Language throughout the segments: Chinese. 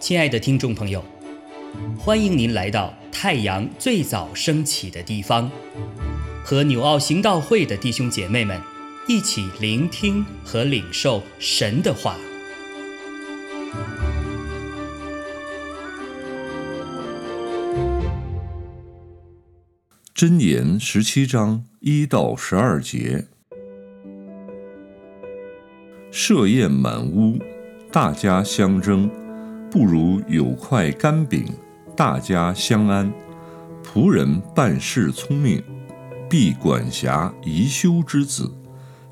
亲爱的听众朋友，欢迎您来到太阳最早升起的地方，和纽奥行道会的弟兄姐妹们一起聆听和领受神的话。箴言十七章一到十二节：设宴满屋，大家相争，不如有块干饼，大家相安。仆人办事聪明，必管辖宜修之子，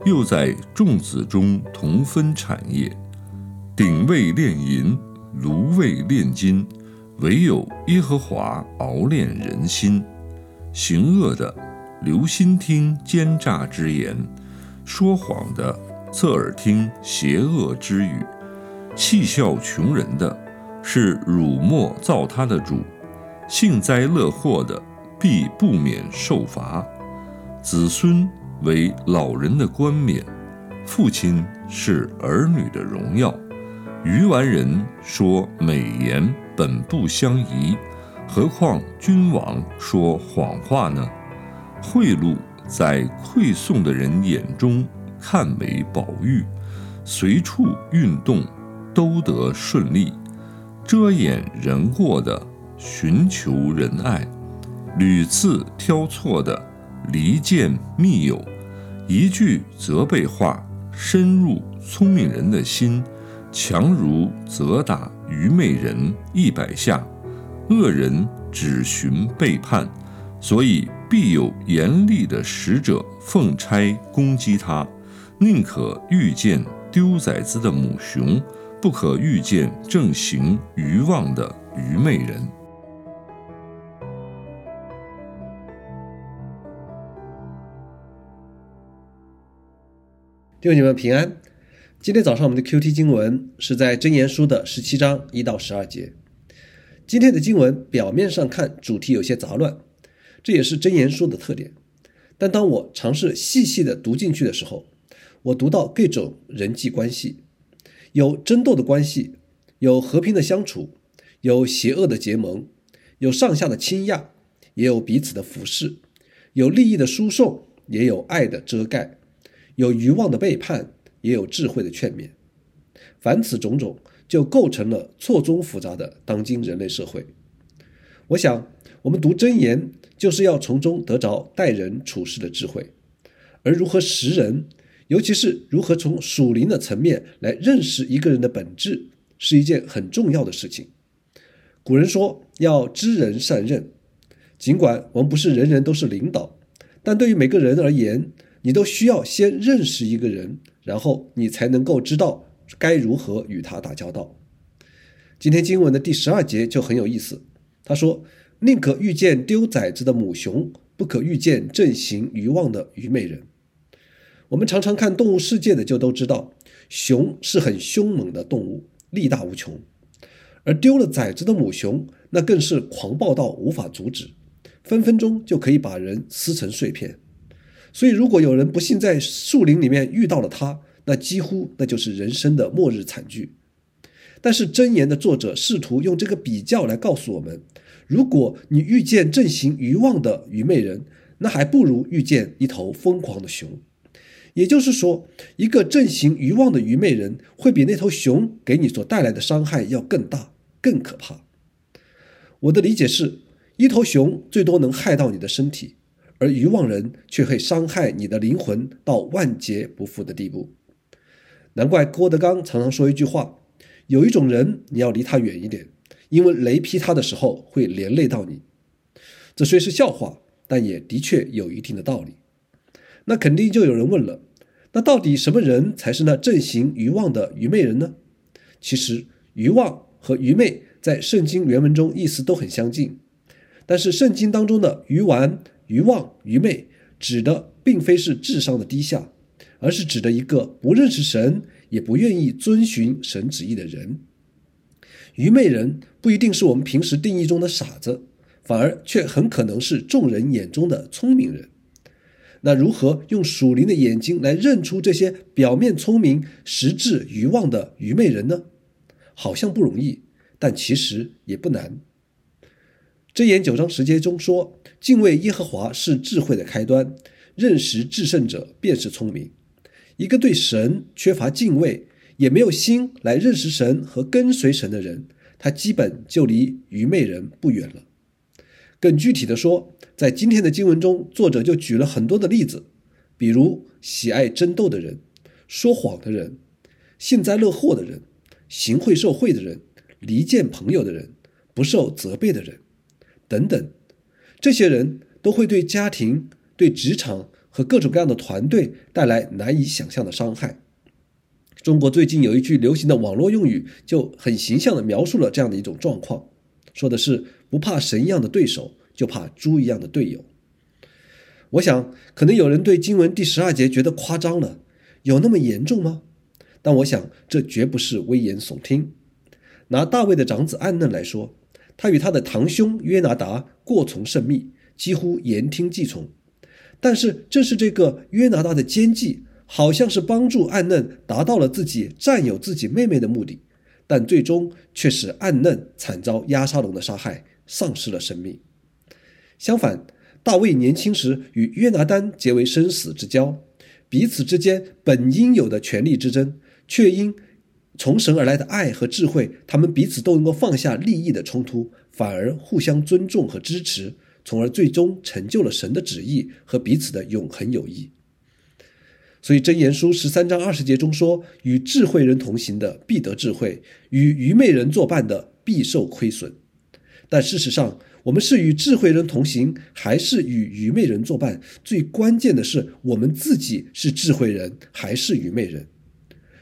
又在众子中同分产业。鼎位炼银，炉位炼金，唯有耶和华熬炼人心。行恶的留心听奸诈之言，说谎的侧耳听邪恶之语，戏笑穷人的是辱没造他的主，幸灾乐祸的必不免受罚。子孙为老人的冠冕，父亲是儿女的荣耀。愚顽人说美言本不相宜。何况君王说谎话呢？贿赂在馈送的人眼中看为宝玉，随处运动都得顺利。遮掩人过的寻求仁爱，屡次挑错的离间密友。一句责备话深入聪明人的心，强如责打愚昧人一百下。恶人只寻背叛，所以必有严厉的使者奉差攻击他。宁可遇见丢崽子的母熊，不可遇见正行愚妄的愚昧人。弟兄姐妹们平安。今天早上我们的 Q T 经文是在箴言书的十七章一到十二节。今天的经文表面上看主题有些杂乱，这也是真言书的特点。但当我尝试细细的读进去的时候，我读到各种人际关系，有争斗的关系，有和平的相处，有邪恶的结盟，有上下的倾轧，也有彼此的服侍，有利益的输送，也有爱的遮盖，有欲望的背叛，也有智慧的劝勉。凡此种种。就构成了错综复杂的当今人类社会。我想，我们读真言，就是要从中得着待人处事的智慧，而如何识人，尤其是如何从属灵的层面来认识一个人的本质，是一件很重要的事情。古人说要知人善任，尽管我们不是人人都是领导，但对于每个人而言，你都需要先认识一个人，然后你才能够知道。该如何与他打交道？今天经文的第十二节就很有意思。他说：“宁可遇见丢崽子的母熊，不可遇见正行愚妄的愚昧人。”我们常常看动物世界的，就都知道，熊是很凶猛的动物，力大无穷；而丢了崽子的母熊，那更是狂暴到无法阻止，分分钟就可以把人撕成碎片。所以，如果有人不幸在树林里面遇到了它，那几乎那就是人生的末日惨剧，但是箴言的作者试图用这个比较来告诉我们：如果你遇见正行愚妄的愚昧人，那还不如遇见一头疯狂的熊。也就是说，一个正行愚妄的愚昧人，会比那头熊给你所带来的伤害要更大、更可怕。我的理解是，一头熊最多能害到你的身体，而愚妄人却会伤害你的灵魂到万劫不复的地步。难怪郭德纲常常说一句话：“有一种人，你要离他远一点，因为雷劈他的时候会连累到你。”这虽是笑话，但也的确有一定的道理。那肯定就有人问了：那到底什么人才是那正行愚妄的愚昧人呢？其实，愚妄和愚昧在圣经原文中意思都很相近，但是圣经当中的愚顽、愚妄、愚昧，指的并非是智商的低下。而是指的一个不认识神，也不愿意遵循神旨意的人。愚昧人不一定是我们平时定义中的傻子，反而却很可能是众人眼中的聪明人。那如何用属灵的眼睛来认出这些表面聪明、实质愚妄的愚昧人呢？好像不容易，但其实也不难。箴言九章十节中说：“敬畏耶和华是智慧的开端，认识至圣者便是聪明。”一个对神缺乏敬畏，也没有心来认识神和跟随神的人，他基本就离愚昧人不远了。更具体的说，在今天的经文中，作者就举了很多的例子，比如喜爱争斗的人、说谎的人、幸灾乐祸的人、行贿受贿的人、离间朋友的人、不受责备的人等等。这些人都会对家庭、对职场和各种各样的团队带来难以想象的伤害。中国最近有一句流行的网络用语，就很形象地描述了这样的一种状况，说的是。不怕神一样的对手，就怕猪一样的队友。我想，可能有人对经文第十二节觉得夸张了，有那么严重吗？但我想，这绝不是危言耸听。拿大卫的长子暗嫩来说，他与他的堂兄约拿达过从甚密，几乎言听计从。但是，正是这个约拿达的奸计，好像是帮助暗嫩达到了自己占有自己妹妹的目的，但最终却使暗嫩惨遭押沙龙的杀害。丧失了生命。相反，大卫年轻时与约拿丹结为生死之交，彼此之间本应有的权力之争，却因从神而来的爱和智慧，他们彼此都能够放下利益的冲突，反而互相尊重和支持，从而最终成就了神的旨意和彼此的永恒友谊。所以，箴言书十三章二十节中说：“与智慧人同行的必得智慧，与愚昧人作伴的必受亏损。”但事实上，我们是与智慧人同行，还是与愚昧人作伴？最关键的是，我们自己是智慧人还是愚昧人？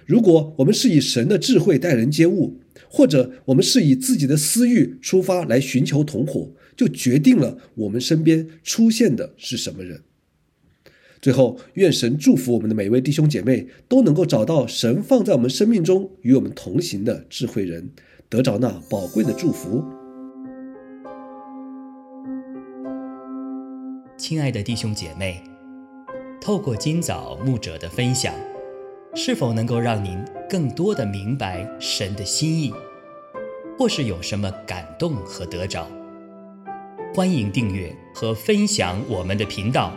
如果我们是以神的智慧待人接物，或者我们是以自己的私欲出发来寻求同伙，就决定了我们身边出现的是什么人。最后，愿神祝福我们的每位弟兄姐妹都能够找到神放在我们生命中与我们同行的智慧人，得着那宝贵的祝福。亲爱的弟兄姐妹，透过今早牧者的分享，是否能够让您更多的明白神的心意，或是有什么感动和得着？欢迎订阅和分享我们的频道，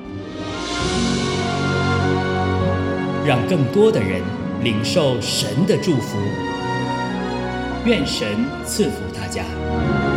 让更多的人领受神的祝福。愿神赐福大家。